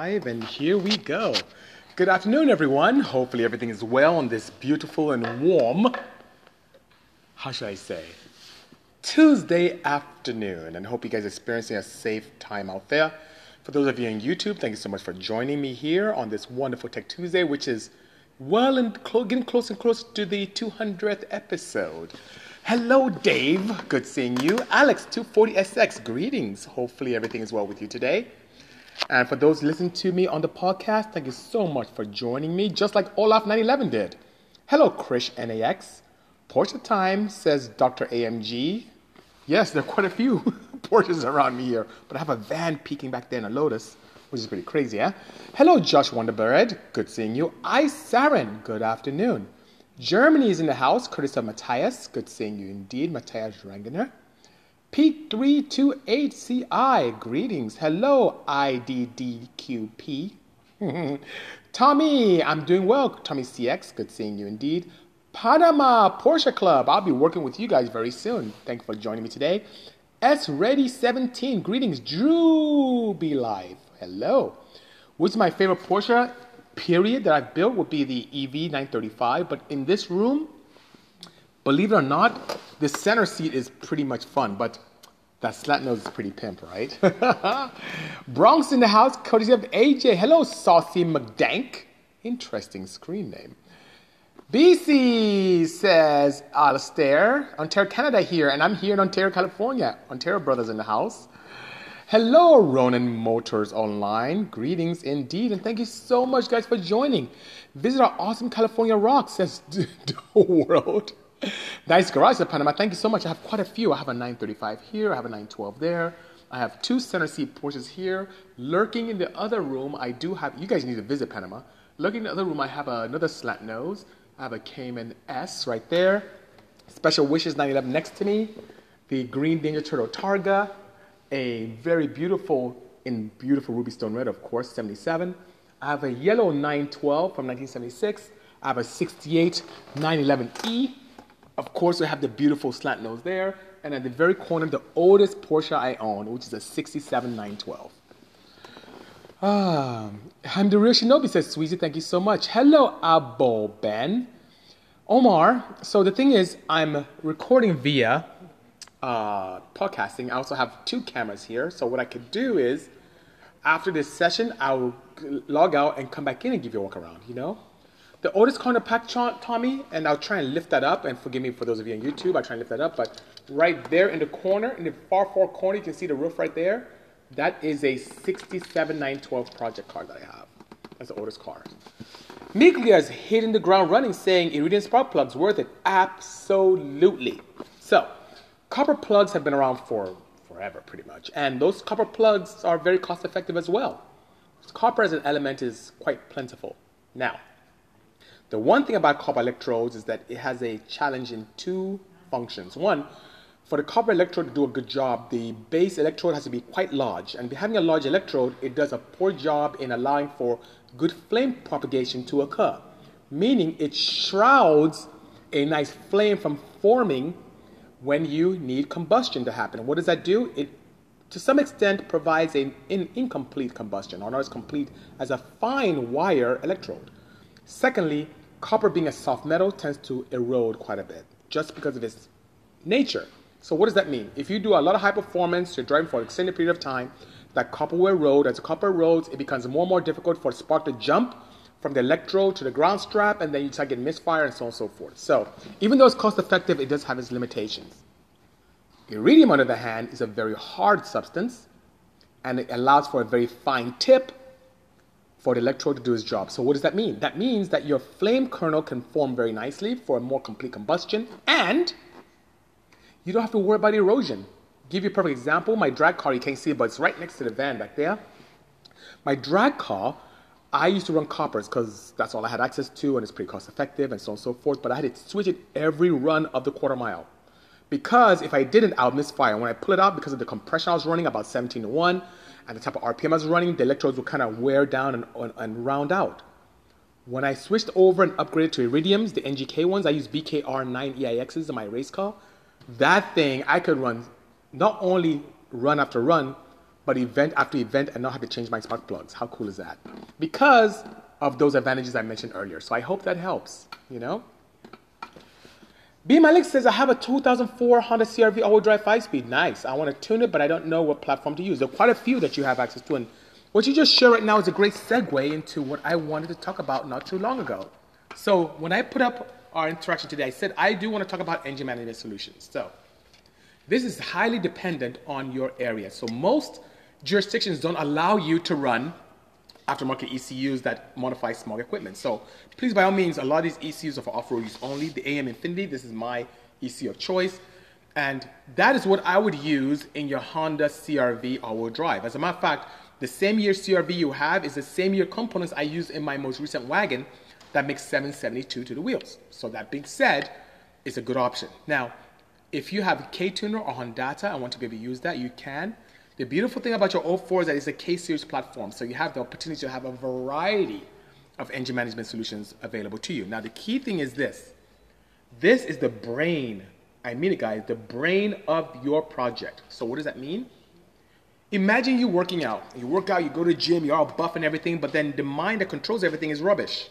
live, and here we go. Good afternoon, everyone. Hopefully, everything is well on this beautiful and warm, how should I say, Tuesday afternoon. And hope you guys are experiencing a safe time out there. For those of you on YouTube, thank you so much for joining me here on this wonderful Tech Tuesday, which is well and getting closer and closer to the 200th episode. Hello, Dave. Good seeing you. Alex240SX, greetings. Hopefully, everything is well with you today. And for those listening to me on the podcast, thank you so much for joining me, just like Olaf911 did. Hello, Krish NAX. Porsche time, says Dr. AMG. Yes, there are quite a few Porsches around me here, but I have a van peeking back there in a Lotus, which is pretty crazy, eh? Hello, Josh Wonderbird. Good seeing you. I, Saren. Good afternoon. Germany is in the house, courtesy of Matthias. Good seeing you indeed, Matthias Rangener. P328CI, greetings. Hello, IDDQP. Tommy, I'm doing well. Tommy CX, good seeing you indeed. Panama Porsche Club, I'll be working with you guys very soon. Thank you for joining me today. S Ready 17, greetings. Drew Be Live, hello. Which is my favorite Porsche period that I've built would be the EV 935, but in this room, believe it or not, the center seat is pretty much fun, but that slat nose is pretty pimp, right? Bronx in the house, courtesy of AJ. Hello, Saucy McDank. Interesting screen name. BC says, Alistair, Ontario, Canada here, and I'm here in Ontario, California. Ontario Brothers in the house. Hello, Ronin Motors Online. Greetings indeed, and thank you so much, guys, for joining. Visit our awesome California Rock, says the world. Nice garage at Panama. Thank you so much. I have quite a few. I have a 935 here. I have a 912 there. I have two center seat Porsches here. Lurking in the other room, I do have. You guys need to visit Panama. Lurking in the other room, I have another slat nose. I have a Cayman S right there. Special Wishes 911 next to me. The Green Danger Turtle Targa. A very beautiful, in beautiful ruby stone red, of course, 77. I have a yellow 912 from 1976. I have a 68 911E. Of course, we have the beautiful slant nose there. And at the very corner, the oldest Porsche I own, which is a 67 912. Ah, real Shinobi, says Sweezy. Thank you so much. Hello, Abo Ben. Omar, so the thing is, I'm recording via uh, podcasting. I also have two cameras here. So what I could do is, after this session, I'll log out and come back in and give you a walk around, you know? The oldest corner pack, Tommy, and I'll try and lift that up. And forgive me for those of you on YouTube, I'll try and lift that up. But right there in the corner, in the far, far corner, you can see the roof right there. That is a 67912 project car that I have. That's the oldest car. Miglia is hitting the ground running, saying Iridium spark plugs worth it. Absolutely. So, copper plugs have been around for forever, pretty much, and those copper plugs are very cost effective as well. Copper as an element is quite plentiful. Now, the one thing about copper electrodes is that it has a challenge in two functions. One, for the copper electrode to do a good job, the base electrode has to be quite large. And having a large electrode, it does a poor job in allowing for good flame propagation to occur, meaning it shrouds a nice flame from forming when you need combustion to happen. What does that do? It, to some extent, provides an in, incomplete combustion, or not as complete as a fine wire electrode. Secondly, copper being a soft metal tends to erode quite a bit just because of its nature. So what does that mean? If you do a lot of high performance, you're driving for an extended period of time, that copper will erode. As copper erodes, it becomes more and more difficult for the spark to jump from the electrode to the ground strap, and then you start getting misfire and so on and so forth. So even though it's cost effective, it does have its limitations. Iridium, on the other hand, is a very hard substance, and it allows for a very fine tip for the electrode to do its job. So what does that mean? That means that your flame kernel can form very nicely for a more complete combustion, and you don't have to worry about erosion. Give you a perfect example. My drag car, you can't see it, but it's right next to the van back there. My drag car, I used to run coppers because that's all I had access to, and it's pretty cost effective, and so on and so forth. But I had to switch it every run of the quarter mile. Because if I didn't, I would misfire. When I pull it out, because of the compression I was running, about 17 to 1, and the type of RPM I was running, the electrodes would kind of wear down and, and, and round out. When I switched over and upgraded to Iridiums, the NGK ones, I used BKR 9 EIXs in my race car that thing I could run, not only run after run, but event after event and not have to change my spark plugs. How cool is that? Because of those advantages I mentioned earlier. So I hope that helps, you know? B Malik says, I have a 2004 Honda CRV all-wheel drive 5-speed. Nice. I want to tune it, but I don't know what platform to use. There are quite a few that you have access to. And what you just shared right now is a great segue into what I wanted to talk about not too long ago. So when I put up our interaction today, I said I do want to talk about engine management solutions. So this is highly dependent on your area. So most jurisdictions don't allow you to run aftermarket ECUs that modify small equipment. So please, by all means, a lot of these ECUs are for off-road use only. The AEM Infinity, this is my ECU of choice. And that is what I would use in your Honda CRV all-wheel drive. As a matter of fact, the same year CRV you have is the same year components I use in my most recent wagon that makes 772 to the wheels. So that being said, it's a good option. Now, if you have K-Tuner or Hondata and want to be able to use that, you can. The beautiful thing about your O4 is that it's a K-series platform, so you have the opportunity to have a variety of engine management solutions available to you. Now, the key thing is this. This is the brain, I mean it guys, the brain of your project. So what does that mean? Imagine you working out. You work out, you go to the gym, you're all buff and everything, but then the mind that controls everything is rubbish.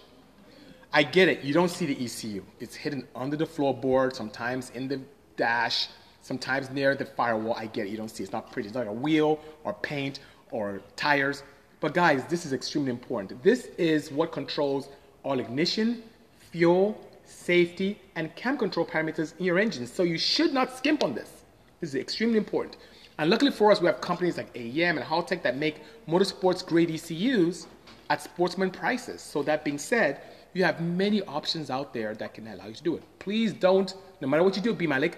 I get it. You don't see the ECU. It's hidden under the floorboard, sometimes in the dash, sometimes near the firewall. I get it. You don't see it. It's not pretty. It's not like a wheel or paint or tires. But guys, this is extremely important. This is what controls all ignition, fuel, safety, and cam control parameters in your engine. So you should not skimp on this. This is extremely important. And luckily for us, we have companies like AEM and Haltech that make motorsports grade ECUs at sportsman prices. So that being said, you have many options out there that can allow you to do it. Please don't, no matter what you do, B Malik,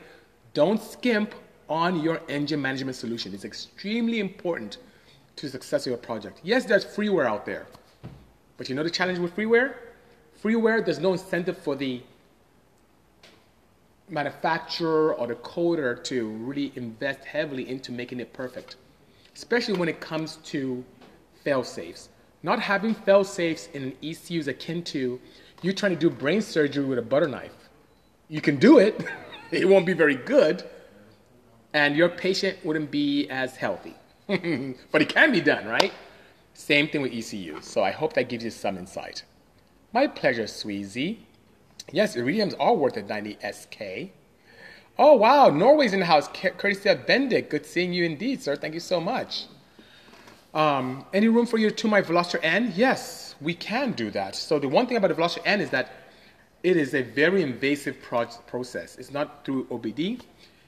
don't skimp on your engine management solution. It's extremely important to the success of your project. Yes, there's freeware out there, but you know the challenge with freeware? Freeware, there's no incentive for the manufacturer or the coder to really invest heavily into making it perfect, especially when it comes to fail safes. Not having fail safes in an ECU is akin to you trying to do brain surgery with a butter knife. You can do it, it won't be very good, and your patient wouldn't be as healthy. but it can be done, right? Same thing with ECU. So I hope that gives you some insight. My pleasure, Sweezy. Yes, iridiums are worth a 90 SK. Oh, wow. Norway's in the house. Courtesy of Bendik. Good seeing you indeed, sir. Thank you so much. Um, any room for you to my Veloster N? Yes, we can do that. So the one thing about the Veloster N is that it is a very invasive pro process. It's not through OBD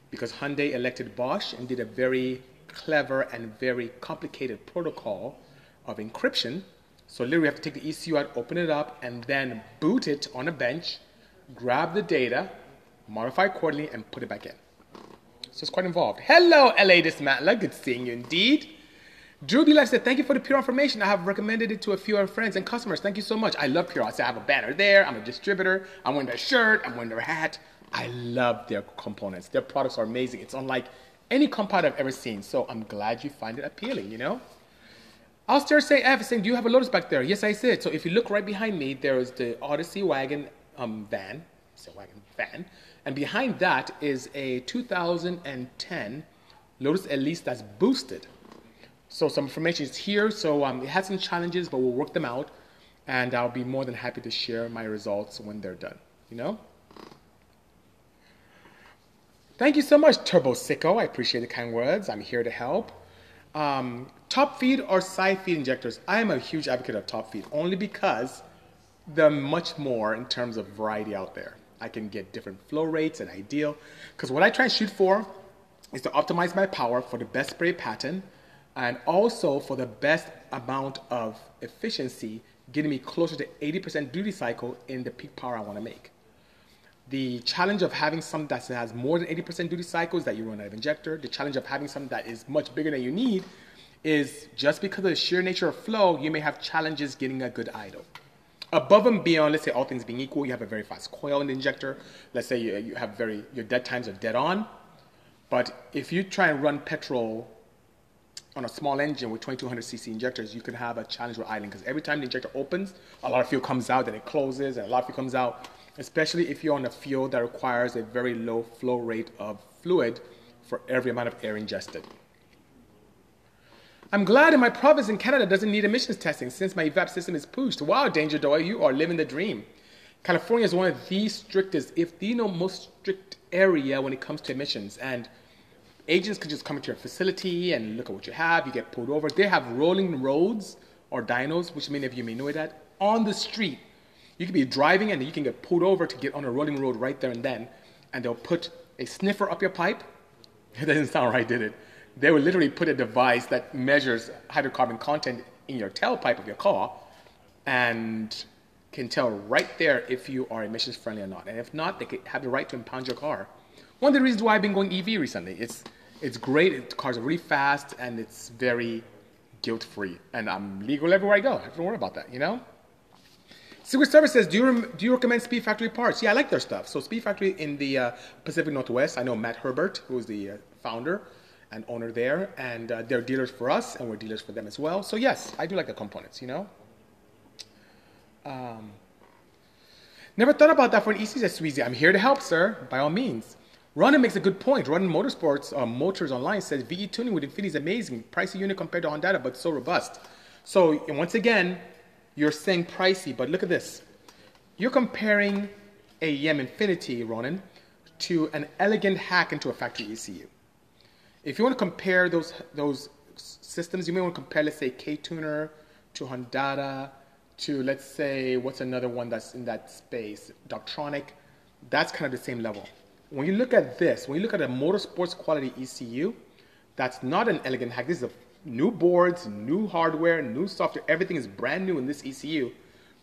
because Hyundai elected Bosch and did a very clever and very complicated protocol of encryption. So literally we have to take the ECU out, open it up, and then boot it on a bench, grab the data, modify accordingly, and put it back in. So it's quite involved. Hello, LA Dismantler. Good seeing you indeed. Drew B. Said, Thank you for the pure information. I have recommended it to a few of our friends and customers. Thank you so much. I love Pure. I said, I have a banner there. I'm a distributor. I'm wearing their shirt. I'm wearing their hat. I love their components. Their products are amazing. It's unlike any compound I've ever seen. So I'm glad you find it appealing, you know? I'll start saying, F saying, Do you have a Lotus back there? Yes, I said. So if you look right behind me, there is the Odyssey wagon um, van. It's a wagon van. And behind that is a 2010 Lotus Elise that's boosted. So some information is here. So um, it has some challenges, but we'll work them out. And I'll be more than happy to share my results when they're done. You know? Thank you so much, Turbo Sicko. I appreciate the kind words. I'm here to help. Um, top feed or side feed injectors. I am a huge advocate of top feed only because there are much more in terms of variety out there. I can get different flow rates and ideal. Because what I try and shoot for is to optimize my power for the best spray pattern and also for the best amount of efficiency, getting me closer to 80% duty cycle in the peak power I want to make. The challenge of having something that has more than 80% duty cycle is that you run out of injector. The challenge of having something that is much bigger than you need is just because of the sheer nature of flow, you may have challenges getting a good idle. Above and beyond, let's say all things being equal, you have a very fast coil in the injector. Let's say you, you have very, your dead times are dead on. But if you try and run petrol on a small engine with 2200 cc injectors, you can have a challenge with idling because every time the injector opens, a lot of fuel comes out, then it closes, and a lot of fuel comes out, especially if you're on a fuel that requires a very low flow rate of fluid for every amount of air ingested. I'm glad in my province in Canada doesn't need emissions testing since my EVAP system is pushed. Wow, Danger Doy, you are living the dream. California is one of the strictest, if the most strict area when it comes to emissions. And agents could just come into your facility and look at what you have. You get pulled over. They have rolling roads or dynos, which many of you may know that, on the street. You could be driving and you can get pulled over to get on a rolling road right there and then. And they'll put a sniffer up your pipe. It doesn't sound right, did it? they will literally put a device that measures hydrocarbon content in your tailpipe of your car and can tell right there if you are emissions friendly or not. And if not, they could have the right to impound your car. One of the reasons why I've been going EV recently, it's, it's great, it, cars are really fast, and it's very guilt free. And I'm legal everywhere I go. I don't worry about that, you know? Secret Service says, do you, do you recommend Speed Factory parts? Yeah, I like their stuff. So Speed Factory in the uh, Pacific Northwest, I know Matt Herbert, who is the uh, founder and owner there, and uh, they're dealers for us, and we're dealers for them as well. So yes, I do like the components. You know. Um, never thought about that for an EC, says Sweezy. I'm here to help, sir. By all means. Ronan makes a good point. Ronan Motorsports uh, Motors Online says VE tuning with Infinity is amazing. Pricey unit compared to Honda, but so robust. So once again, you're saying pricey, but look at this. You're comparing a AEM Infinity, Ronan, to an elegant hack into a factory ECU. If you want to compare those those systems, you may want to compare, let's say, K-Tuner to Hondata to, let's say, what's another one that's in that space, Doctronic. That's kind of the same level. When you look at this, when you look at a motorsports quality ECU, that's not an elegant hack. This is new boards, new hardware, new software. Everything is brand new in this ECU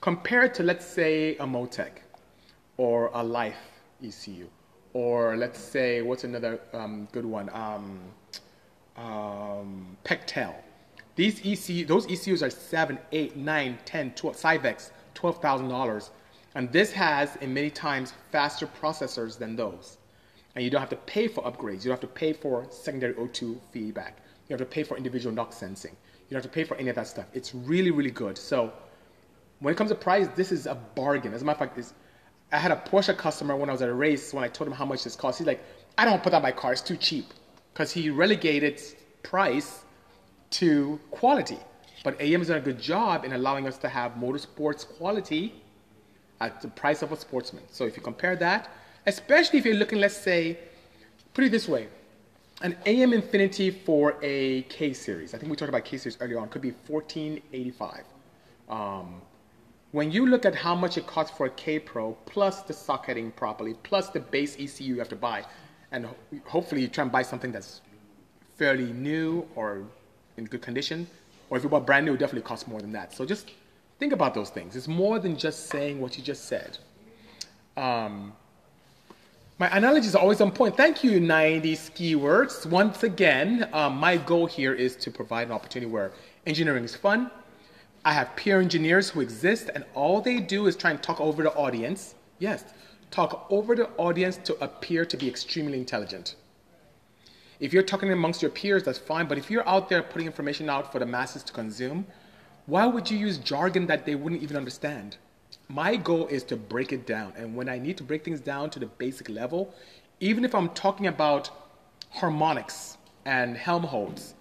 compared to, let's say, a Motec or a Life ECU or let's say what's another um, good one? Um, um, Pectel. These ECU, those ECUs are seven, eight, nine, ten, twelve. Thousand dollars, and this has in many times faster processors than those. And you don't have to pay for upgrades. You don't have to pay for secondary O2 feedback. You have to pay for individual knock sensing. You don't have to pay for any of that stuff. It's really, really good. So when it comes to price, this is a bargain. As a matter of fact, I had a Porsche customer when I was at a race. When I told him how much this cost, he's like, "I don't put that in my car. It's too cheap," because he relegated price to quality. But AEM has done a good job in allowing us to have motorsports quality at the price of a sportsman. So if you compare that, especially if you're looking, let's say, put it this way, an AEM infinity for a K series. I think we talked about K series earlier on. Could be 1485. Um, when you look at how much it costs for a K Pro, plus the socketing properly, plus the base ECU you have to buy, and hopefully you try and buy something that's fairly new or in good condition, or if you bought brand new, it definitely costs more than that. So just think about those things. It's more than just saying what you just said. Um, my analogies are always on point. Thank you, 90 ski words. Once again, um, my goal here is to provide an opportunity where engineering is fun, I have peer engineers who exist, and all they do is try and talk over the audience. Yes, talk over the audience to appear to be extremely intelligent. If you're talking amongst your peers, that's fine, but if you're out there putting information out for the masses to consume, why would you use jargon that they wouldn't even understand? My goal is to break it down, and when I need to break things down to the basic level, even if I'm talking about harmonics and Helmholtz,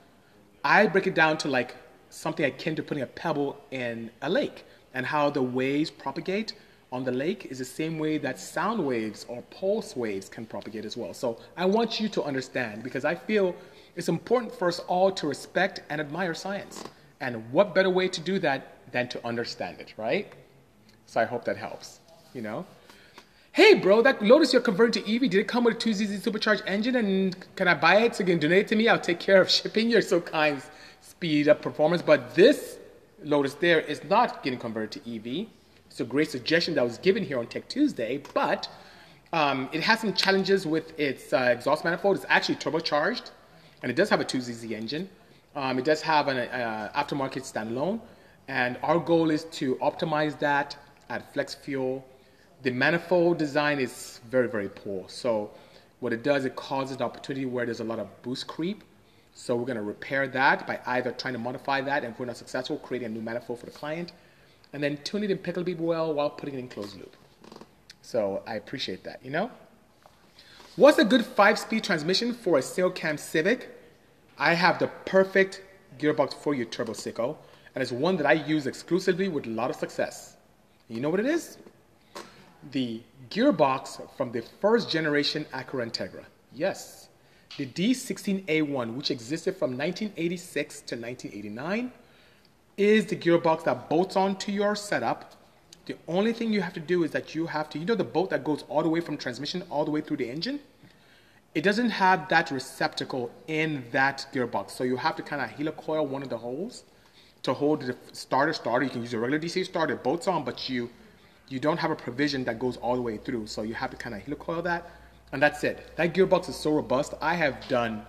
I break it down to like something akin to putting a pebble in a lake and how the waves propagate on the lake is the same way that sound waves or pulse waves can propagate as well. So I want you to understand because I feel it's important for us all to respect and admire science. And what better way to do that than to understand it, right? So I hope that helps, you know? Hey, bro, that Lotus you're converting to EV, did it come with a 2ZZ supercharged engine? And can I buy it so you can donate it to me? I'll take care of shipping. You're so kind speed up performance. But this Lotus there is not getting converted to EV. It's a great suggestion that was given here on Tech Tuesday, but um, it has some challenges with its uh, exhaust manifold. It's actually turbocharged, and it does have a 2ZZ engine. Um, it does have an uh, aftermarket standalone, and our goal is to optimize that at flex fuel. The manifold design is very, very poor. So what it does, it causes an opportunity where there's a lot of boost creep so we're going to repair that by either trying to modify that, and if we're not successful, creating a new manifold for the client, and then tune it in Pickle well while putting it in closed loop. So I appreciate that, you know? What's a good five-speed transmission for a single cam Civic? I have the perfect gearbox for you, turbo sicko, and it's one that I use exclusively with a lot of success. You know what it is? The gearbox from the first generation Acura Integra. Yes, the D16A1, which existed from 1986 to 1989, is the gearbox that bolts onto your setup. The only thing you have to do is that you have to, you know, the bolt that goes all the way from transmission all the way through the engine? It doesn't have that receptacle in that gearbox. So you have to kind of helicoil one of the holes to hold the starter starter. You can use a regular DC starter, bolts on, but you you don't have a provision that goes all the way through. So you have to kind of helicoil that. And that's it. That gearbox is so robust. I have done,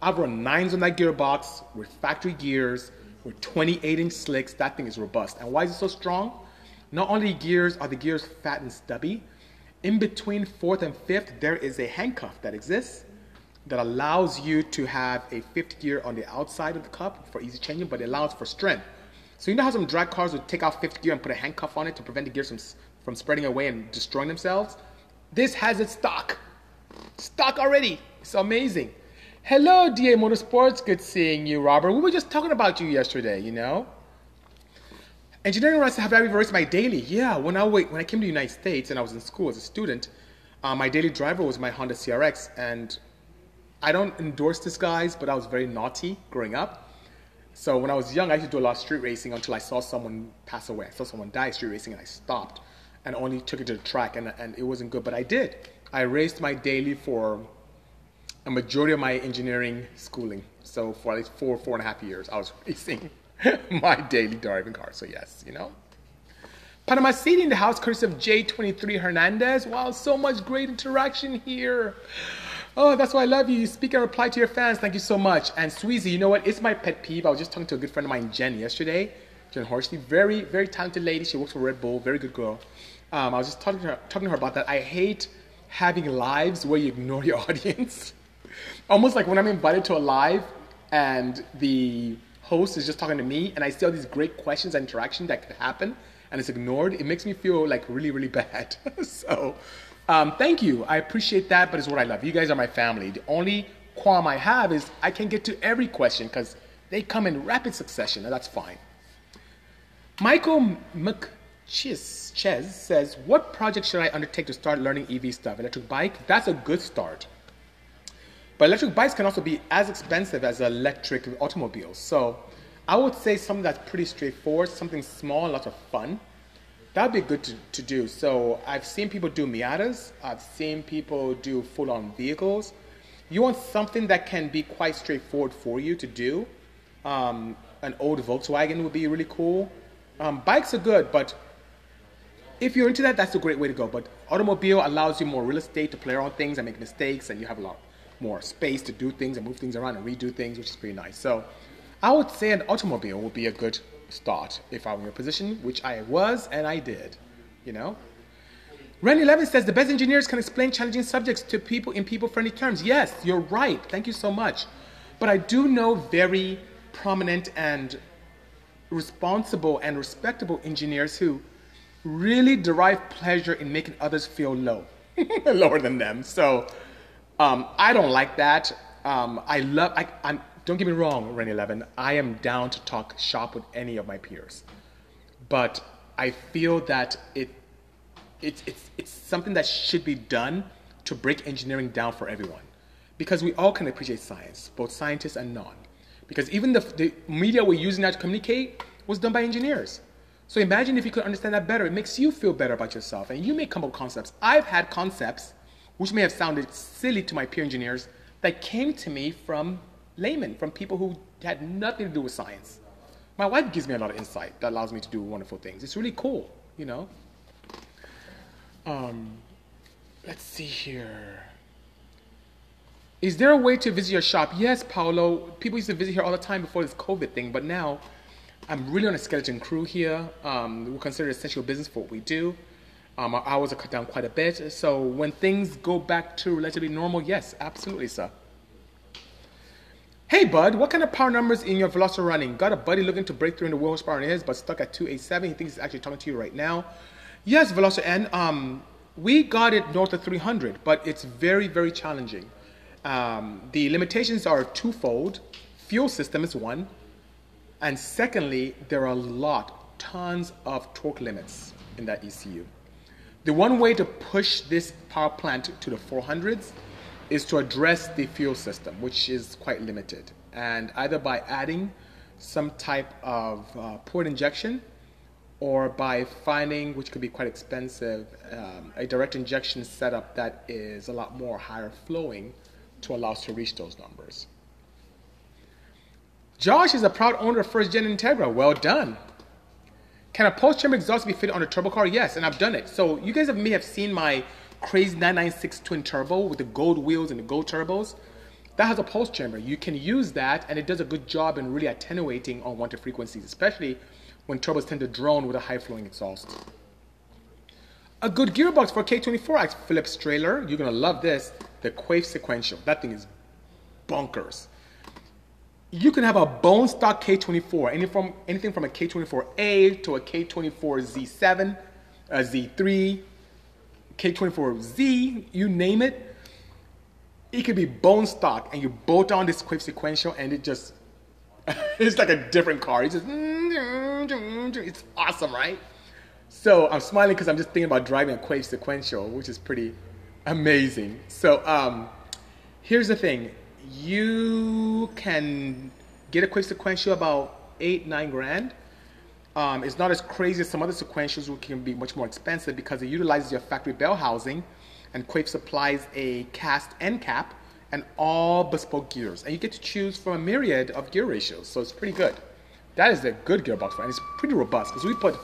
I've run nines on that gearbox with factory gears, with 28 inch slicks. That thing is robust. And why is it so strong? Not only gears are the gears fat and stubby, in between fourth and fifth, there is a handcuff that exists that allows you to have a fifth gear on the outside of the cup for easy changing, but it allows for strength. So you know how some drag cars would take out fifth gear and put a handcuff on it to prevent the gears from, from spreading away and destroying themselves? This has it stock. Stock already. It's amazing. Hello, DA Motorsports. Good seeing you, Robert. We were just talking about you yesterday, you know? Engineering runs have I ever raced my daily? Yeah, when I wait, when I came to the United States and I was in school as a student, uh, my daily driver was my Honda CRX, and I don't endorse this guys, but I was very naughty growing up. So when I was young, I used to do a lot of street racing until I saw someone pass away. I saw someone die street racing, and I stopped and only took it to the track, and, and it wasn't good, but I did. I raced my daily for a majority of my engineering schooling. So for at least four, four and a half years, I was racing my daily driving car. So yes, you know. Panama City in the house, courtesy of J23 Hernandez. Wow, so much great interaction here. Oh, that's why I love you. You speak and reply to your fans. Thank you so much. And Sweezy, you know what? It's my pet peeve. I was just talking to a good friend of mine, Jen, yesterday. Jen Horsley, very, very talented lady. She works for Red Bull, very good girl. Um, I was just talking to, her, talking to her about that. I hate having lives where you ignore your audience. Almost like when I'm invited to a live and the host is just talking to me and I see all these great questions and interaction that could happen and it's ignored, it makes me feel like really, really bad. so um, thank you. I appreciate that, but it's what I love. You guys are my family. The only qualm I have is I can't get to every question because they come in rapid succession, and that's fine. Michael McChez says, What project should I undertake to start learning EV stuff? Electric bike? That's a good start. But electric bikes can also be as expensive as electric automobiles. So I would say something that's pretty straightforward, something small, lots of fun. That'd be good to, to do. So I've seen people do Miatas, I've seen people do full on vehicles. You want something that can be quite straightforward for you to do. Um, an old Volkswagen would be really cool. Um, bikes are good, but if you're into that, that's a great way to go. But automobile allows you more real estate to play around things and make mistakes, and you have a lot more space to do things and move things around and redo things, which is pretty nice. So I would say an automobile would be a good start if I were in your position, which I was and I did, you know. Randy Levin says the best engineers can explain challenging subjects to people in people-friendly terms. Yes, you're right. Thank you so much. But I do know very prominent and responsible and respectable engineers who really derive pleasure in making others feel low, lower than them. So um, I don't like that. Um, I love. I, I'm, don't get me wrong, Rennie Levin. I am down to talk shop with any of my peers, but I feel that it, it's it's it's something that should be done to break engineering down for everyone, because we all can appreciate science, both scientists and non. Because even the, the media we're using now to communicate was done by engineers. So imagine if you could understand that better. It makes you feel better about yourself, and you may come up with concepts. I've had concepts which may have sounded silly to my peer engineers, that came to me from laymen, from people who had nothing to do with science. My wife gives me a lot of insight that allows me to do wonderful things. It's really cool, you know? Um, let's see here. Is there a way to visit your shop? Yes, Paolo. People used to visit here all the time before this COVID thing, but now I'm really on a skeleton crew here. Um, we consider essential business for what we do. Um, our hours are cut down quite a bit. So when things go back to relatively normal, yes, absolutely, sir. Hey, bud, what kind of power numbers in your Veloster running? Got a buddy looking to break through in the wheel horsepower in his, but stuck at 287. He thinks he's actually talking to you right now. Yes, Veloster N. Um, we got it north of 300, but it's very, very challenging. Um, the limitations are twofold. Fuel system is one. And secondly, there are a lot, tons of torque limits in that ECU. The one way to push this power plant to the 400s is to address the fuel system, which is quite limited. And either by adding some type of uh, port injection or by finding, which could be quite expensive, um, a direct injection setup that is a lot more higher flowing to allow us to reach those numbers. Josh is a proud owner of first gen Integra. Well done. Can a pulse chamber exhaust be fitted on a turbo car? Yes, and I've done it. So you guys have, may have seen my crazy 996 twin turbo with the gold wheels and the gold turbos. That has a pulse chamber. You can use that, and it does a good job in really attenuating unwanted frequencies, especially when turbos tend to drone with a high flowing exhaust. A good gearbox for K24X Phillips trailer. You're gonna love this. The Quaife sequential. That thing is bonkers. You can have a bone stock K24, anything from, anything from a K24A to a K24Z7, a Z3, K24Z, you name it. It could be bone stock, and you bolt on this Quaife sequential, and it just it's like a different car. It's just it's awesome, right? So I'm smiling because I'm just thinking about driving a Quaife sequential, which is pretty amazing. So um, here's the thing: you can get a Quaife sequential about eight, nine grand. Um, it's not as crazy as some other sequentials, which can be much more expensive because it utilizes your factory bell housing, and Quaife supplies a cast end cap and all bespoke gears. And you get to choose from a myriad of gear ratios, so it's pretty good. That is a good gearbox, and it's pretty robust because we put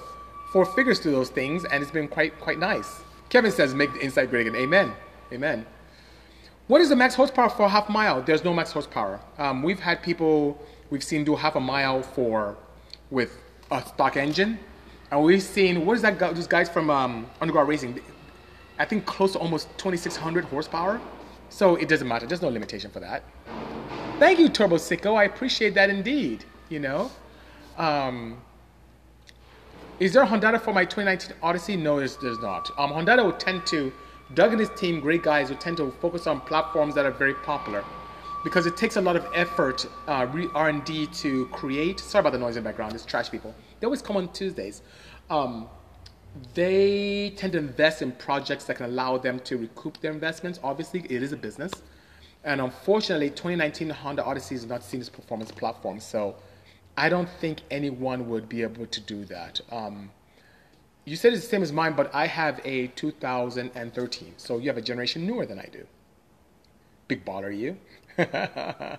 four figures to those things, and it's been quite quite nice. Kevin says, "Make the inside great again." Amen. Amen. What is the max horsepower for a half mile? There's no max horsepower. Um, we've had people we've seen do half a mile for with a stock engine. And we've seen, what is that, Guy, those guys from um, Underground Racing? I think close to almost 2,600 horsepower. So it doesn't matter. There's no limitation for that. Thank you, Turbo Sicko. I appreciate that indeed. You know, um, is there a Honda for my 2019 Odyssey? No, there's, there's not. Um, Honda will tend to, Doug and his team, great guys, will tend to focus on platforms that are very popular because it takes a lot of effort, uh, R&D to create. Sorry about the noise in the background. It's trash people. They always come on Tuesdays. Um, they tend to invest in projects that can allow them to recoup their investments. Obviously, it is a business. And unfortunately, 2019 Honda Odyssey is not seen as performance platform. So I don't think anyone would be able to do that. Um, you said it's the same as mine, but I have a 2013. So you have a generation newer than I do. Big baller, you.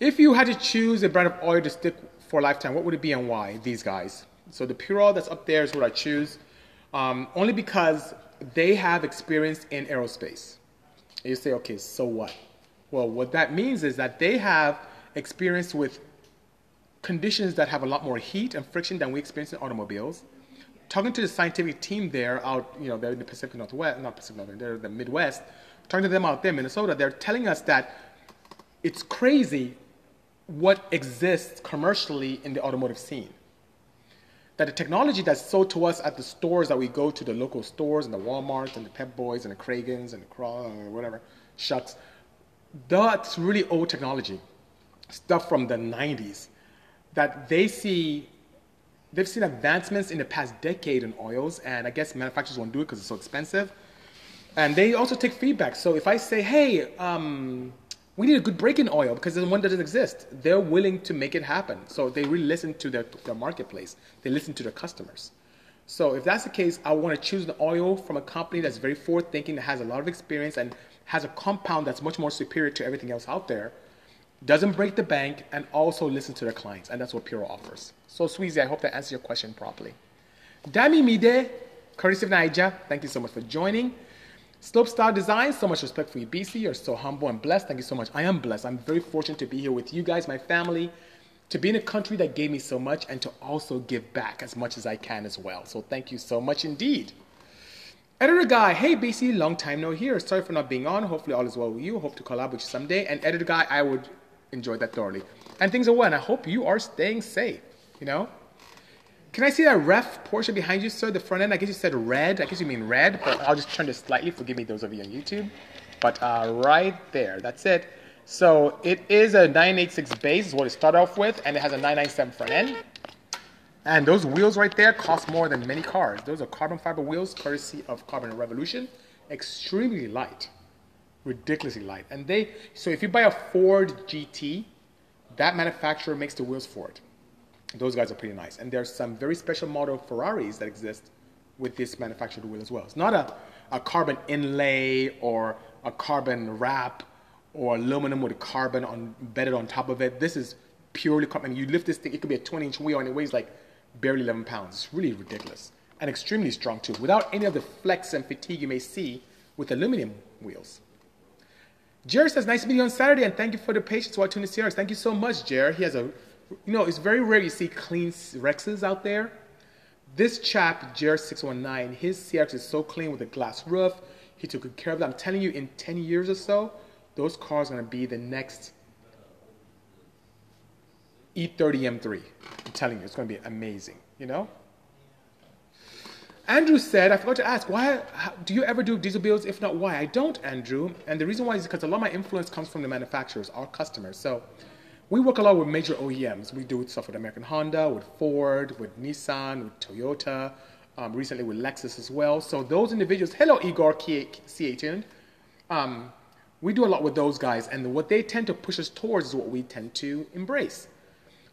if you had to choose a brand of oil to stick for a lifetime, what would it be and why? These guys. So the Purell that's up there is what I choose, um, only because they have experience in aerospace. And you say, okay, so what? Well, what that means is that they have experience with conditions that have a lot more heat and friction than we experience in automobiles. Talking to the scientific team there out, you know, they're in the Pacific Northwest, not Pacific Northwest, they're in the Midwest talking to them out there in Minnesota, they're telling us that it's crazy what exists commercially in the automotive scene. That the technology that's sold to us at the stores that we go to, the local stores and the Walmarts and the Pep Boys and the Kragens and the or uh, whatever, shucks, that's really old technology. Stuff from the 90s that they see they've seen advancements in the past decade in oils, and I guess manufacturers won't do it because it's so expensive. And they also take feedback. So if I say, hey, um, we need a good break-in oil because the one doesn't exist, they're willing to make it happen. So they really listen to their, their marketplace. They listen to their customers. So if that's the case, I want to choose the oil from a company that's very forward-thinking, that has a lot of experience, and has a compound that's much more superior to everything else out there, doesn't break the bank, and also listen to their clients. And that's what Puro offers. So Sweezy, I hope that answers your question properly. Dami Mide, courtesy of Naija, thank you so much for joining. Slopestyle Design, so much respect for you, BC. You're so humble and blessed. Thank you so much. I am blessed. I'm very fortunate to be here with you guys, my family, to be in a country that gave me so much, and to also give back as much as I can as well. So thank you so much indeed. Editor Guy, hey BC, long time no here. Sorry for not being on. Hopefully all is well with you. Hope to collab with you someday. And Editor Guy, I would enjoy that thoroughly. And things are well, and I hope you are staying safe. You know, can I see that ref Porsche behind you, sir? The front end, I guess you said red. I guess you mean red, but I'll just turn this slightly. Forgive me, those of you on YouTube. But uh, right there, that's it. So it is a 986 base, is what it started off with, and it has a 997 front end. And those wheels right there cost more than many cars. Those are carbon fiber wheels, courtesy of Carbon Revolution. Extremely light, ridiculously light. And they, so if you buy a Ford GT, that manufacturer makes the wheels for it. Those guys are pretty nice. And there's some very special model Ferraris that exist with this manufactured wheel as well. It's not a, a carbon inlay or a carbon wrap or aluminum with a carbon on, embedded on top of it. This is purely carbon. You lift this thing, it could be a 20 inch wheel and it weighs like barely 11 pounds. It's really ridiculous. And extremely strong too, without any of the flex and fatigue you may see with aluminum wheels. Jerry says, nice meeting you on Saturday and thank you for the patience while tuning CRs. Thank you so much, Jerry. He has a, you know, it's very rare you see clean Rexes out there. This chap, Jer619, his CRX is so clean with a glass roof. He took good care of them. I'm telling you, in 10 years or so, those cars are going to be the next E30 M3. I'm telling you, it's going to be amazing, you know? Andrew said, I forgot to ask, why how, do you ever do diesel builds? If not, why? I don't, Andrew. And the reason why is because a lot of my influence comes from the manufacturers, our customers. So we work a lot with major OEMs. We do stuff with American Honda, with Ford, with Nissan, with Toyota, um, recently with Lexus as well. So those individuals, hello Igor C18, um, we do a lot with those guys, and what they tend to push us towards is what we tend to embrace.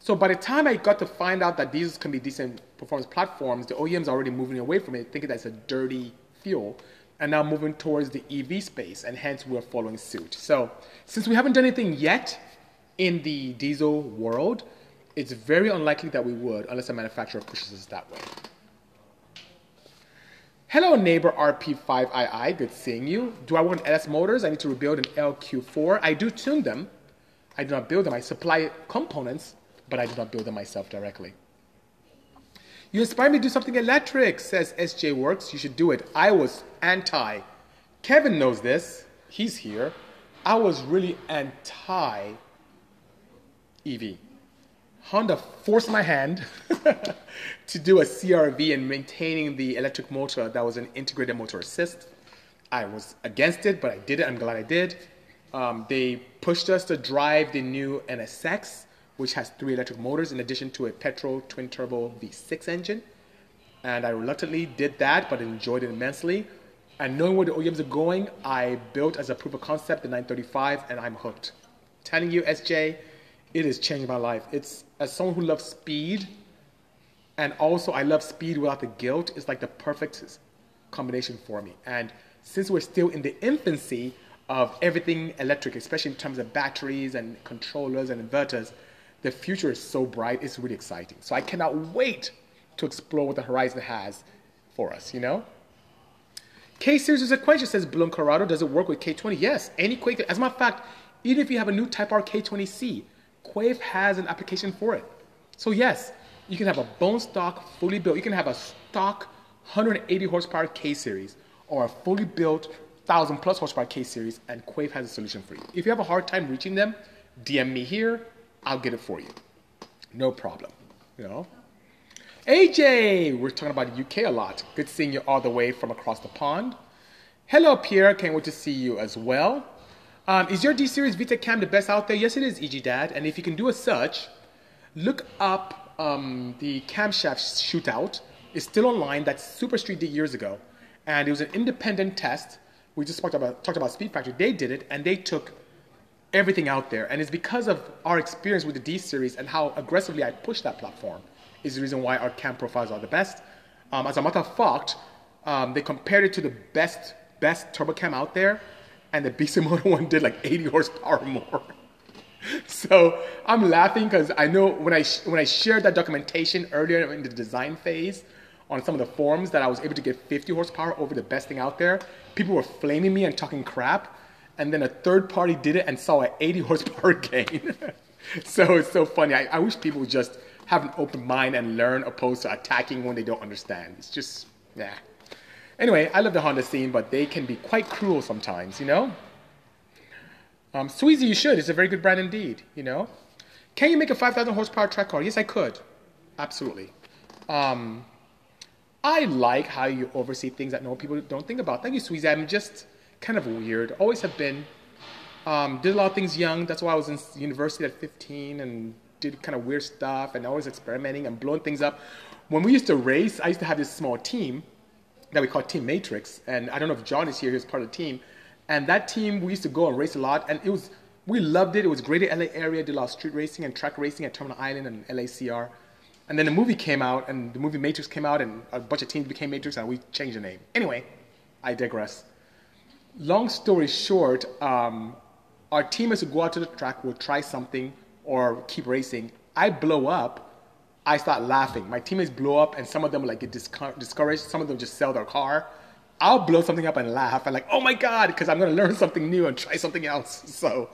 So by the time I got to find out that these can be decent performance platforms, the OEMs are already moving away from it, thinking that's a dirty fuel, and now moving towards the EV space, and hence we're following suit. So since we haven't done anything yet in the diesel world, it's very unlikely that we would unless a manufacturer pushes us that way. Hello, neighbor RP5II. Good seeing you. Do I want LS motors? I need to rebuild an LQ4. I do tune them. I do not build them. I supply components, but I do not build them myself directly. You inspired me to do something electric, says SJ Works. You should do it. I was anti. Kevin knows this. He's here. I was really anti EV. Honda forced my hand to do a CRV and maintaining the electric motor that was an integrated motor assist. I was against it, but I did it. I'm glad I did. Um, they pushed us to drive the new NSX, which has three electric motors in addition to a petrol twin turbo V6 engine. And I reluctantly did that, but enjoyed it immensely. And knowing where the OEMs are going, I built as a proof of concept the 935, and I'm hooked. telling you, SJ, it has changed my life. It's as someone who loves speed, and also I love speed without the guilt. It's like the perfect combination for me. And since we're still in the infancy of everything electric, especially in terms of batteries and controllers and inverters, the future is so bright. It's really exciting. So I cannot wait to explore what the horizon has for us. You know. K series is a question says Bloom Colorado. Does it work with K20? Yes, any Quaife. As a matter of fact, even if you have a new Type R K20C, Quaife has an application for it. So yes, you can have a bone stock, fully built. You can have a stock 180 horsepower K series or a fully built 1000 plus horsepower K series, and Quaife has a solution for you. If you have a hard time reaching them, DM me here. I'll get it for you. No problem. You know. AJ, we're talking about the UK a lot. Good seeing you all the way from across the pond. Hello, Pierre. Can't wait to see you as well. Um, is your D series Vita Cam the best out there? Yes, it is, EG Dad. And if you can do a search, look up um, the camshaft shootout. It's still online. That Super Street did years ago, and it was an independent test. We just talked about talked about Speed Factory. They did it, and they took everything out there. And it's because of our experience with the D series and how aggressively I pushed that platform is the reason why our cam profiles are the best. Um, as a matter of fact, um, they compared it to the best best turbo cam out there and the Bisimoto one did like 80 horsepower more. so I'm laughing because I know when I when I shared that documentation earlier in the design phase on some of the forums that I was able to get 50 horsepower over the best thing out there, people were flaming me and talking crap. And then a third party did it and saw an 80 horsepower gain. so it's so funny. I, I wish people would just have an open mind and learn opposed to attacking when they don't understand. It's just, yeah. Anyway, I love the Honda scene, but they can be quite cruel sometimes, you know? Um, Sweezy, you should. It's a very good brand indeed, you know? Can you make a 5,000 horsepower track car? Yes, I could. Absolutely. Um, I like how you oversee things that normal people don't think about. Thank you, Sweezy. I'm just kind of weird. Always have been. Um, did a lot of things young. That's why I was in university at 15 and did kind of weird stuff and always experimenting and blowing things up. When we used to race, I used to have this small team that we call Team Matrix. And I don't know if John is here, he was part of the team. And that team, we used to go and race a lot. And it was, we loved it. It was great in LA area, did a lot of street racing and track racing at Terminal Island and LACR. And then the movie came out, and the movie Matrix came out, and a bunch of teams became Matrix, and we changed the name. Anyway, I digress. Long story short, um, our team is to go out to the track, we'll try something, or keep racing. I blow up, I start laughing. My teammates blow up, and some of them like get discouraged. Some of them just sell their car. I'll blow something up and laugh. I'm like, oh my god, because I'm gonna learn something new and try something else. So,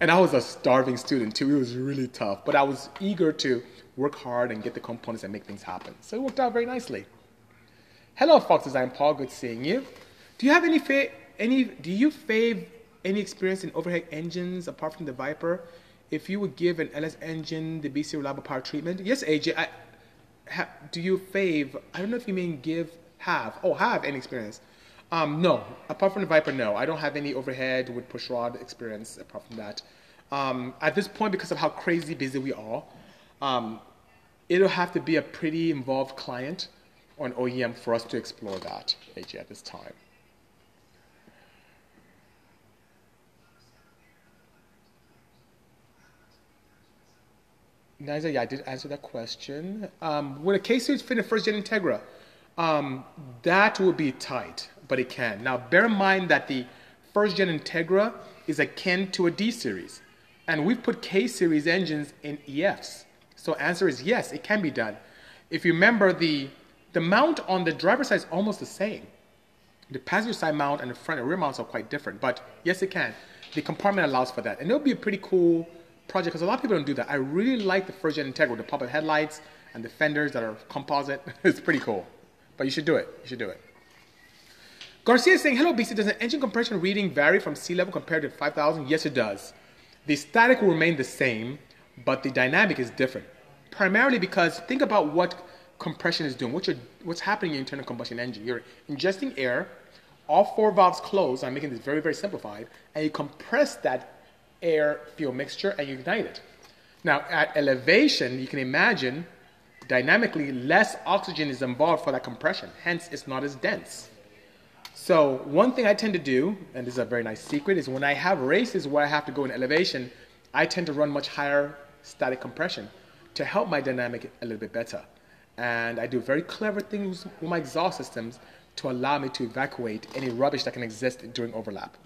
and I was a starving student too. It was really tough, but I was eager to work hard and get the components and make things happen. So it worked out very nicely. Hello, Fox Design Paul. Good seeing you. Do you have any fa- any? Do you fave any experience in overhead engines apart from the Viper? If you would give an LS engine the BC reliable power treatment, yes, AJ. I, ha, do you fave? I don't know if you mean give, have. Oh, have any experience? Um, no. Apart from the Viper, no. I don't have any overhead with push rod experience apart from that. Um, at this point, because of how crazy busy we are, um, it'll have to be a pretty involved client on OEM for us to explore that, AJ, at this time. Niza, yeah, I did answer that question. Um, would a K-Series fit in first gen Integra? Um, that would be tight, but it can. Now, bear in mind that the first gen Integra is akin to a D series, and we've put K-Series engines in EFs. So answer is yes, it can be done. If you remember, the, the mount on the driver's side is almost the same. The passenger side mount and the front and rear mounts are quite different, but yes, it can. The compartment allows for that, and it'll be a pretty cool project because a lot of people don't do that. I really like the first gen Integra the pop-up headlights and the fenders that are composite. it's pretty cool. But you should do it. You should do it. Garcia is saying, hello BC, does an engine compression reading vary from sea level compared to 5000? Yes, it does. The static will remain the same, but the dynamic is different. Primarily because think about what compression is doing. What what's happening in your internal combustion engine? You're ingesting air, all four valves closed, I'm making this very, very simplified, and you compress that air fuel mixture and you ignite it. Now, at elevation, you can imagine dynamically less oxygen is involved for that compression, hence, it's not as dense. So, one thing I tend to do, and this is a very nice secret, is when I have races where I have to go in elevation, I tend to run much higher static compression to help my dynamic a little bit better. And I do very clever things with my exhaust systems to allow me to evacuate any rubbish that can exist during overlap.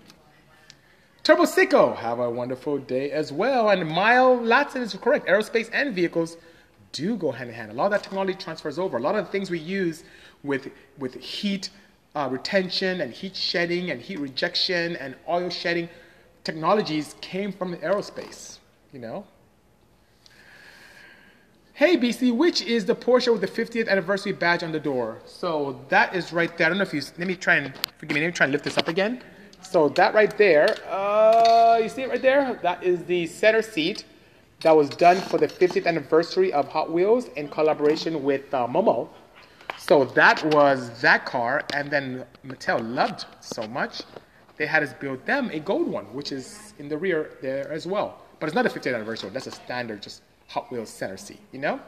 Turbo Sicko, have a wonderful day as well. And Mile Latson is correct. Aerospace and vehicles do go hand in hand. A lot of that technology transfers over. A lot of the things we use with, with heat uh, retention and heat shedding and heat rejection and oil shedding technologies came from aerospace, you know? Hey BC, which is the Porsche with the 50th anniversary badge on the door? So that is right there. I don't know if you, let me try and, forgive me, let me try and lift this up again. So that right there, uh, you see it right there? That is the center seat that was done for the 50th anniversary of Hot Wheels in collaboration with uh, Momo. So that was that car, and then Mattel loved so much, they had us build them a gold one, which is in the rear there as well. But it's not a 50th anniversary one, that's a standard, just Hot Wheels center seat, you know?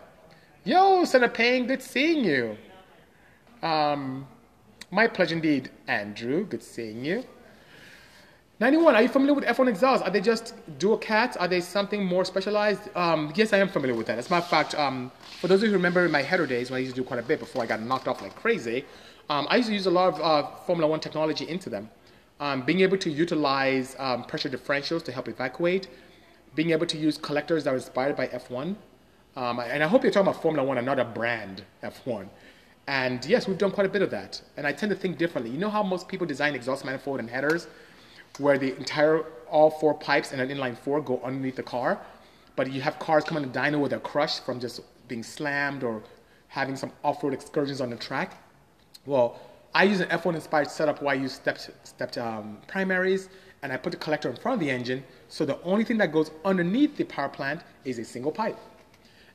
Yo, Senator Payne, good seeing you. Um, my pleasure indeed, Andrew, good seeing you. 91, are you familiar with F1 exhaust? Are they just dual cats? Are they something more specialized? Um, yes, I am familiar with that. As a matter of fact, um, for those of you who remember my header days when I used to do quite a bit before I got knocked off like crazy, um, I used to use a lot of uh, Formula One technology into them. Um, being able to utilize um, pressure differentials to help evacuate, being able to use collectors that are inspired by F1. Um, and I hope you're talking about Formula One and not a brand F1. And yes, we've done quite a bit of that. And I tend to think differently. You know how most people design exhaust manifold and headers? Where the entire all four pipes and an inline four go underneath the car, but you have cars coming to dyno where they're crushed from just being slammed or having some off-road excursions on the track. Well, I use an F1 inspired setup where I use stepped, stepped um, primaries and I put the collector in front of the engine. So the only thing that goes underneath the power plant is a single pipe.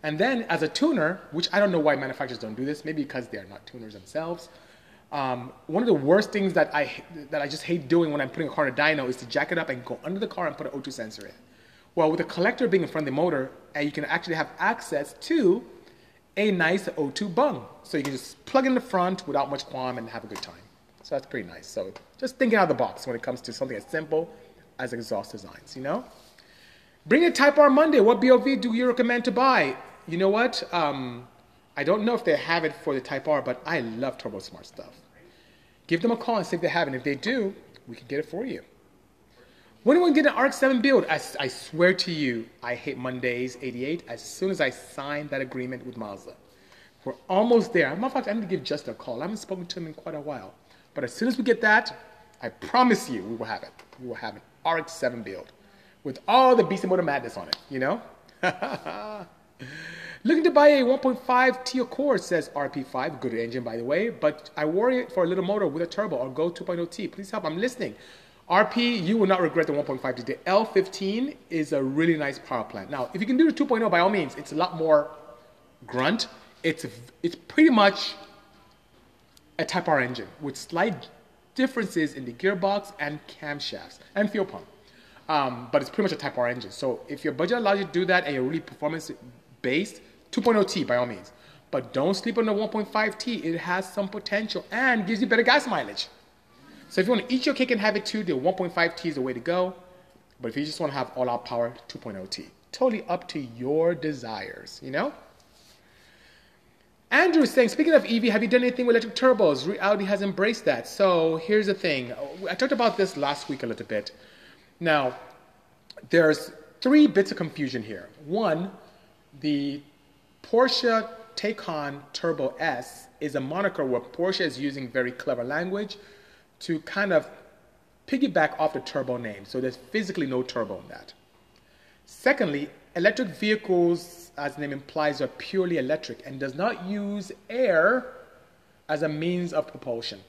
And then as a tuner, which I don't know why manufacturers don't do this, maybe because they are not tuners themselves, Um, one of the worst things that I that I just hate doing when I'm putting a car in a dyno is to jack it up and go under the car and put an O2 sensor in. Well, with the collector being in front of the motor, and you can actually have access to a nice O2 bung. So you can just plug in the front without much qualm and have a good time. So that's pretty nice. So just thinking out of the box when it comes to something as simple as exhaust designs, you know? Bring a Type R Monday. What BOV do you recommend to buy? You know what? Um, I don't know if they have it for the Type R, but I love Turbosmart stuff. Give them a call and see if they have it. If they do, we can get it for you. When do we get an RX 7 build? I, I swear to you, I hate Mondays 88 as soon as I signed that agreement with Mazda. We're almost there. Of fact, I need to give Justin a call. I haven't spoken to him in quite a while. But as soon as we get that, I promise you we will have it. We will have an RX 7 build with all the Bisimoto madness on it, you know? Looking to buy a 1.5 T Accord, says RP5. Good engine, by the way, but I worry for a little motor with a turbo or go 2.0 T. Please help. I'm listening. RP, you will not regret the 1.5 T. The L15 is a really nice power plant. Now, if you can do the 2.0, by all means, it's a lot more grunt. It's, it's pretty much a Type R engine with slight differences in the gearbox and camshafts and fuel pump. Um, but it's pretty much a Type R engine. So if your budget allows you to do that and you're really performance based, 2.0T by all means. But don't sleep on the 1.5T. It has some potential and gives you better gas mileage. So if you want to eat your cake and have it too, the 1.5T is the way to go. But if you just want to have all out power, 2.0T. Totally up to your desires, you know? Andrew is saying, speaking of EV, have you done anything with electric turbos? Audi has embraced that. So here's the thing. I talked about this last week a little bit. Now, there's three bits of confusion here. One, the Porsche Taycan Turbo S is a moniker where Porsche is using very clever language to kind of piggyback off the turbo name. So there's physically no turbo in that. Secondly, electric vehicles, as the name implies, are purely electric and does not use air as a means of propulsion.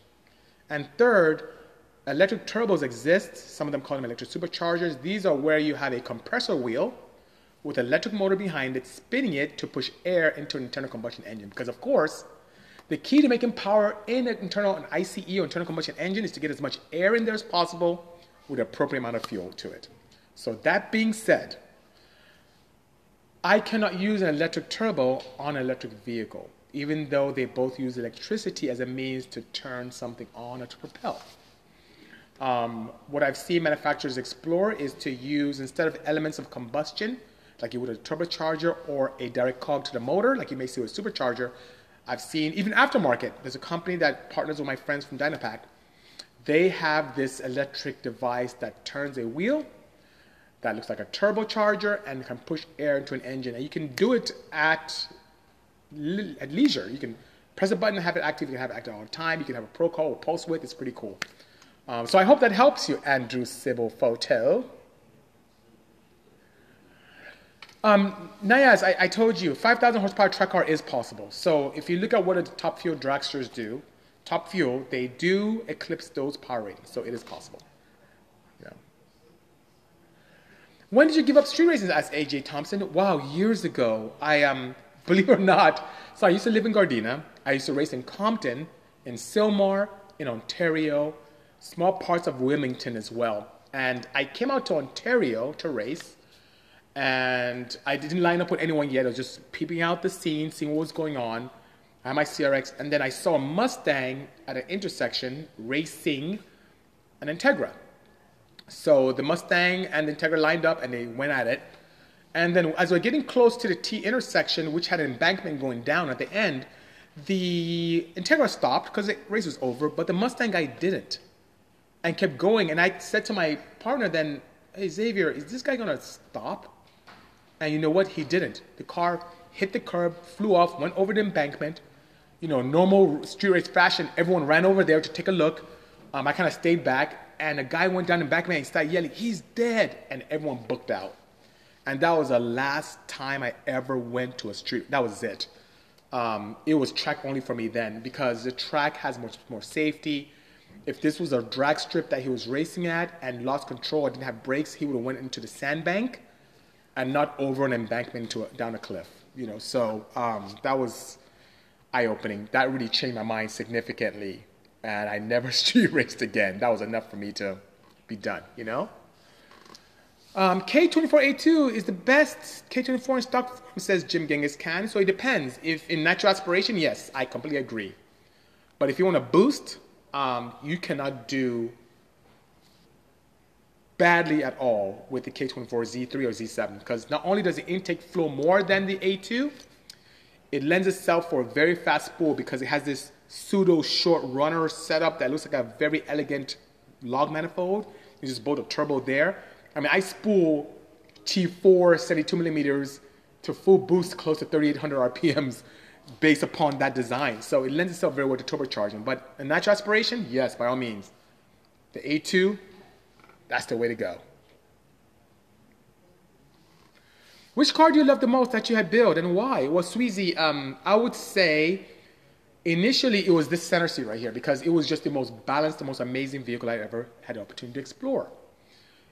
And third, electric turbos exist. Some of them call them electric superchargers. These are where you have a compressor wheel with an electric motor behind it, spinning it to push air into an internal combustion engine. Because, of course, the key to making power in an internal an ICE or internal combustion engine is to get as much air in there as possible with the appropriate amount of fuel to it. So, that being said, I cannot use an electric turbo on an electric vehicle, even though they both use electricity as a means to turn something on or to propel. Um, what I've seen manufacturers explore is to use, instead of elements of combustion, like you would a turbocharger or a direct cog to the motor, like you may see with a supercharger. I've seen even aftermarket. There's a company that partners with my friends from Dynapack. They have this electric device that turns a wheel that looks like a turbocharger and can push air into an engine. And you can do it at at leisure. You can press a button and have it active. You can have it active all the time. You can have a pro call or pulse width. It's pretty cool. Um, so I hope that helps you, Andrew Sybil Photo. Um, Nayaz, I, I, told you, 5,000 horsepower track car is possible. So if you look at what the top fuel dragsters do, top fuel, they do eclipse those power ratings. So it is possible. Yeah. When did you give up street racing? asked AJ Thompson. Wow, years ago. I um, believe it or not, so I used to live in Gardena. I used to race in Compton, in Sylmar, in Ontario, small parts of Wilmington as well. And I came out to Ontario to race and I didn't line up with anyone yet. I was just peeping out the scene, seeing what was going on. I had my CRX, and then I saw a Mustang at an intersection racing an Integra. So the Mustang and the Integra lined up, and they went at it. And then, as we we're getting close to the T intersection, which had an embankment going down at the end, the Integra stopped because the race was over, but the Mustang guy didn't, and kept going. And I said to my partner then, "Hey Xavier, is this guy gonna stop?" And you know what? He didn't. The car hit the curb, flew off, went over the embankment. You know, normal street race fashion, everyone ran over there to take a look. Um, I kind of stayed back, and a guy went down the embankment and started yelling, He's dead! And everyone booked out. And that was the last time I ever went to a street. That was it. Um, it was track only for me then because the track has much more safety. If this was a drag strip that he was racing at and lost control, or didn't have brakes, he would have went into the sandbank and not over an embankment to a, down a cliff. You know, so um, that was eye opening. That really changed my mind significantly. and I never street raced again. That was enough for me to be done, you know? Um, K24A2 is the best K24 in stock form, says Jim Genghis Khan. So it depends. If in natural aspiration, yes, I completely agree. But if you want to boost, um, you cannot do badly at all with the K24 Z3 or Z7 because not only does the intake flow more than the A2, it lends itself for a very fast spool because it has this pseudo short runner setup that looks like a very elegant log manifold. You just bolt a turbo there. I mean, I spool T4 72 millimeters to full boost close to 3,800 RPMs based upon that design. So it lends itself very well to turbocharging. But a natural aspiration, yes, by all means. The A2, that's the way to go. Which car do you love the most that you had built and why? Well, Sweezy, um, I would say initially it was this center seat right here because it was just the most balanced, the most amazing vehicle I ever had the opportunity to explore.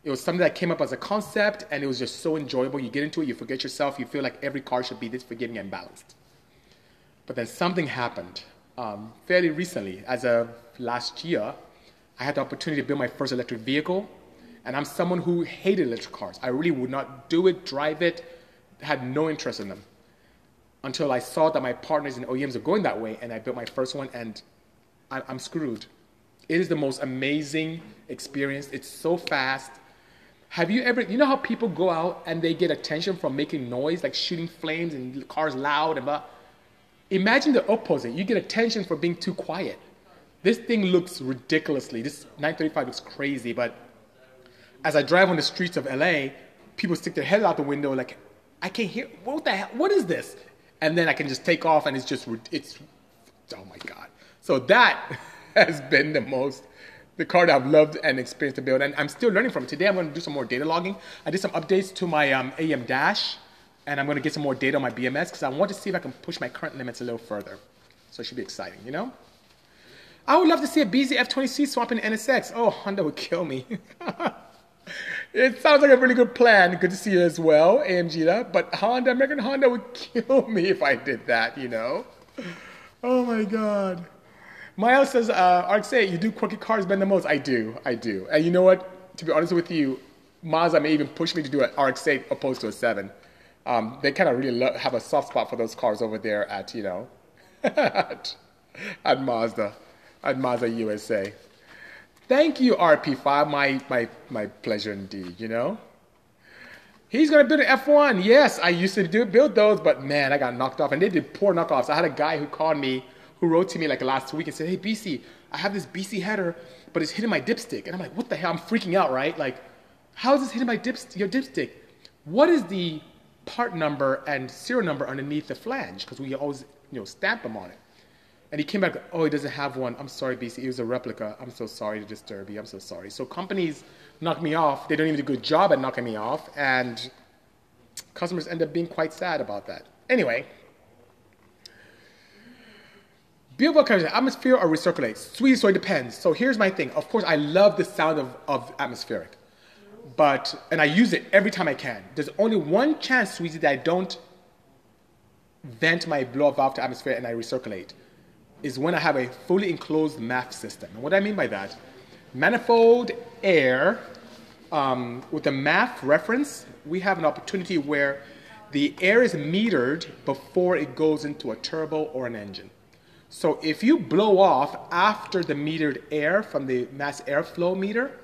It was something that came up as a concept and it was just so enjoyable. You get into it, you forget yourself, you feel like every car should be this forgiving and balanced. But then something happened um, fairly recently. As of last year, I had the opportunity to build my first electric vehicle and I'm someone who hated electric cars. I really would not do it, drive it, had no interest in them. Until I saw that my partners in OEMs are going that way, and I built my first one, and I, I'm screwed. It is the most amazing experience. It's so fast. Have you ever, you know how people go out and they get attention from making noise, like shooting flames and cars loud and blah? Imagine the opposite. You get attention for being too quiet. This thing looks ridiculously, this 935 looks crazy, but as I drive on the streets of LA, people stick their head out the window like, I can't hear, what the hell, what is this? And then I can just take off and it's just, it's, oh my God. So that has been the most, the car that I've loved and experienced to build. And I'm still learning from it. Today I'm going to do some more data logging. I did some updates to my um, AEM dash and I'm going to get some more data on my BMS because I want to see if I can push my current limits a little further. So it should be exciting, you know? I would love to see a BZ F20C swapping NSX. Oh, Honda would kill me. it sounds like a really good plan. Good to see you as well, AMG. But Honda, American Honda would kill me if I did that, you know? Oh my God. Miles says, uh, RX-8, you do quirky cars better than most. I do, I do. And you know what? To be honest with you, Mazda may even push me to do an RX-8 opposed to a 7. Um, they kind of really lo- have a soft spot for those cars over there at, you know, at, at Mazda, at Mazda USA. Thank you, RP5. My, my, my pleasure indeed, you know? He's gonna build an F1. Yes, I used to do build those, but man, I got knocked off. And they did poor knockoffs. I had a guy who called me, who wrote to me like last week and said, Hey BC, I have this BC header, but it's hitting my dipstick. And I'm like, what the hell? I'm freaking out, right? Like, how is this hitting my dipstick your dipstick? What is the part number and serial number underneath the flange? Because we always, you know, stamp them on it. And he came back, oh, he doesn't have one. I'm sorry, BC. It was a replica. I'm so sorry to disturb you. I'm so sorry. So companies knock me off. They don't even do a good job at knocking me off. And customers end up being quite sad about that. Anyway, Billboard comes atmosphere or recirculate. Sweet, so it depends. So here's my thing. Of course, I love the sound of, of atmospheric. But, and I use it every time I can. There's only one chance, Sweezy, that I don't vent my blow valve to atmosphere and I recirculate is when I have a fully enclosed MAF system. And what I mean by that, manifold air um, with the MAF reference, we have an opportunity where the air is metered before it goes into a turbo or an engine. So if you blow off after the metered air from the mass airflow meter,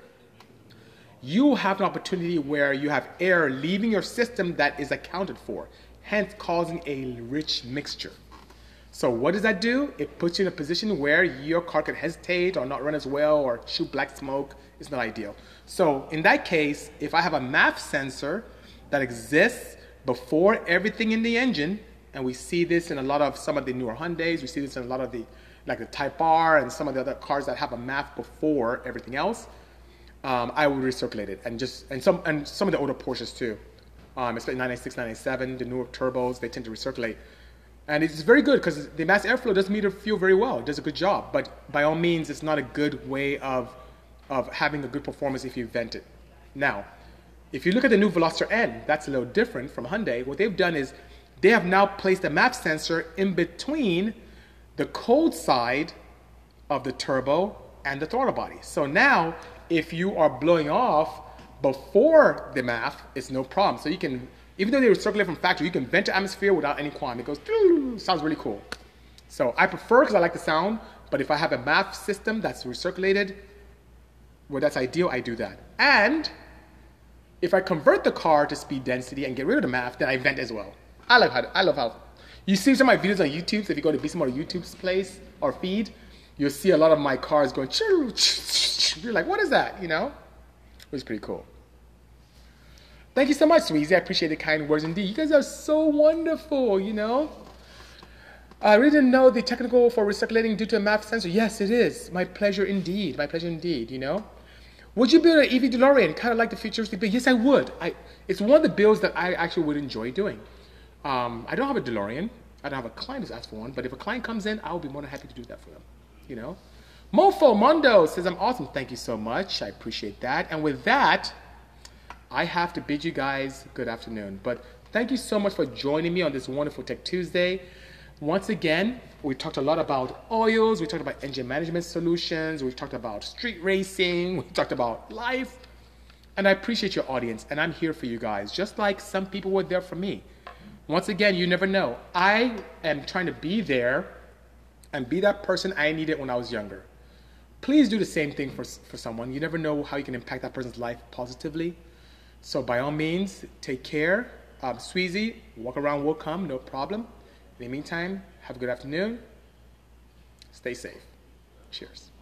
you have an opportunity where you have air leaving your system that is accounted for, hence causing a rich mixture. So what does that do? It puts you in a position where your car can hesitate or not run as well or shoot black smoke. It's not ideal. So in that case, if I have a MAF sensor that exists before everything in the engine, and we see this in a lot of some of the newer Hyundais, we see this in a lot of the like the Type R and some of the other cars that have a MAF before everything else, um, I would recirculate it and just and some and some of the older Porsches too, um, especially 996, 997, the newer turbos, they tend to recirculate. And it's very good because the mass airflow does meter fuel very well. It does a good job. But by all means, it's not a good way of, of having a good performance if you vent it. Now, if you look at the new Veloster N, that's a little different from Hyundai. What they've done is they have now placed a MAF sensor in between the cold side of the turbo and the throttle body. So now, if you are blowing off before the MAF, it's no problem. So you can, even though they recirculate from factory, you can vent to atmosphere without any qualm. It goes, sounds really cool. So I prefer because I like the sound, but if I have a MAF system that's recirculated, well, that's ideal, I do that. And if I convert the car to speed density and get rid of the MAF, then I vent as well. I love how, I love how, you see some of my videos on YouTube, so if you go to Bismar YouTube's place or feed, you'll see a lot of my cars going, you're like, what is that, you know? It was pretty cool. Thank you so much, Sweezy. I appreciate the kind words indeed. You guys are so wonderful, you know? I really didn't know the technical for recirculating due to a MAF sensor. Yes, it is. My pleasure indeed. My pleasure indeed, you know? Would you build an EV DeLorean, kind of like the futuristic build? Yes, I would. I, it's one of the builds that I actually would enjoy doing. Um, I don't have a DeLorean. I don't have a client who's asked for one, but if a client comes in, I'll be more than happy to do that for them. You know? Mofo Mondo says, I'm awesome. Thank you so much. I appreciate that. And with that, I have to bid you guys good afternoon. But thank you so much for joining me on this wonderful Tech Tuesday. Once again, we talked a lot about oils, we talked about engine management solutions, we talked about street racing, we talked about life. And I appreciate your audience, and I'm here for you guys, just like some people were there for me. Once again, you never know. I am trying to be there and be that person I needed when I was younger. Please do the same thing for, for someone. You never know how you can impact that person's life positively. So, by all means, take care. Um, Sweezy, walk around will come, no problem. In the meantime, have a good afternoon. Stay safe. Cheers.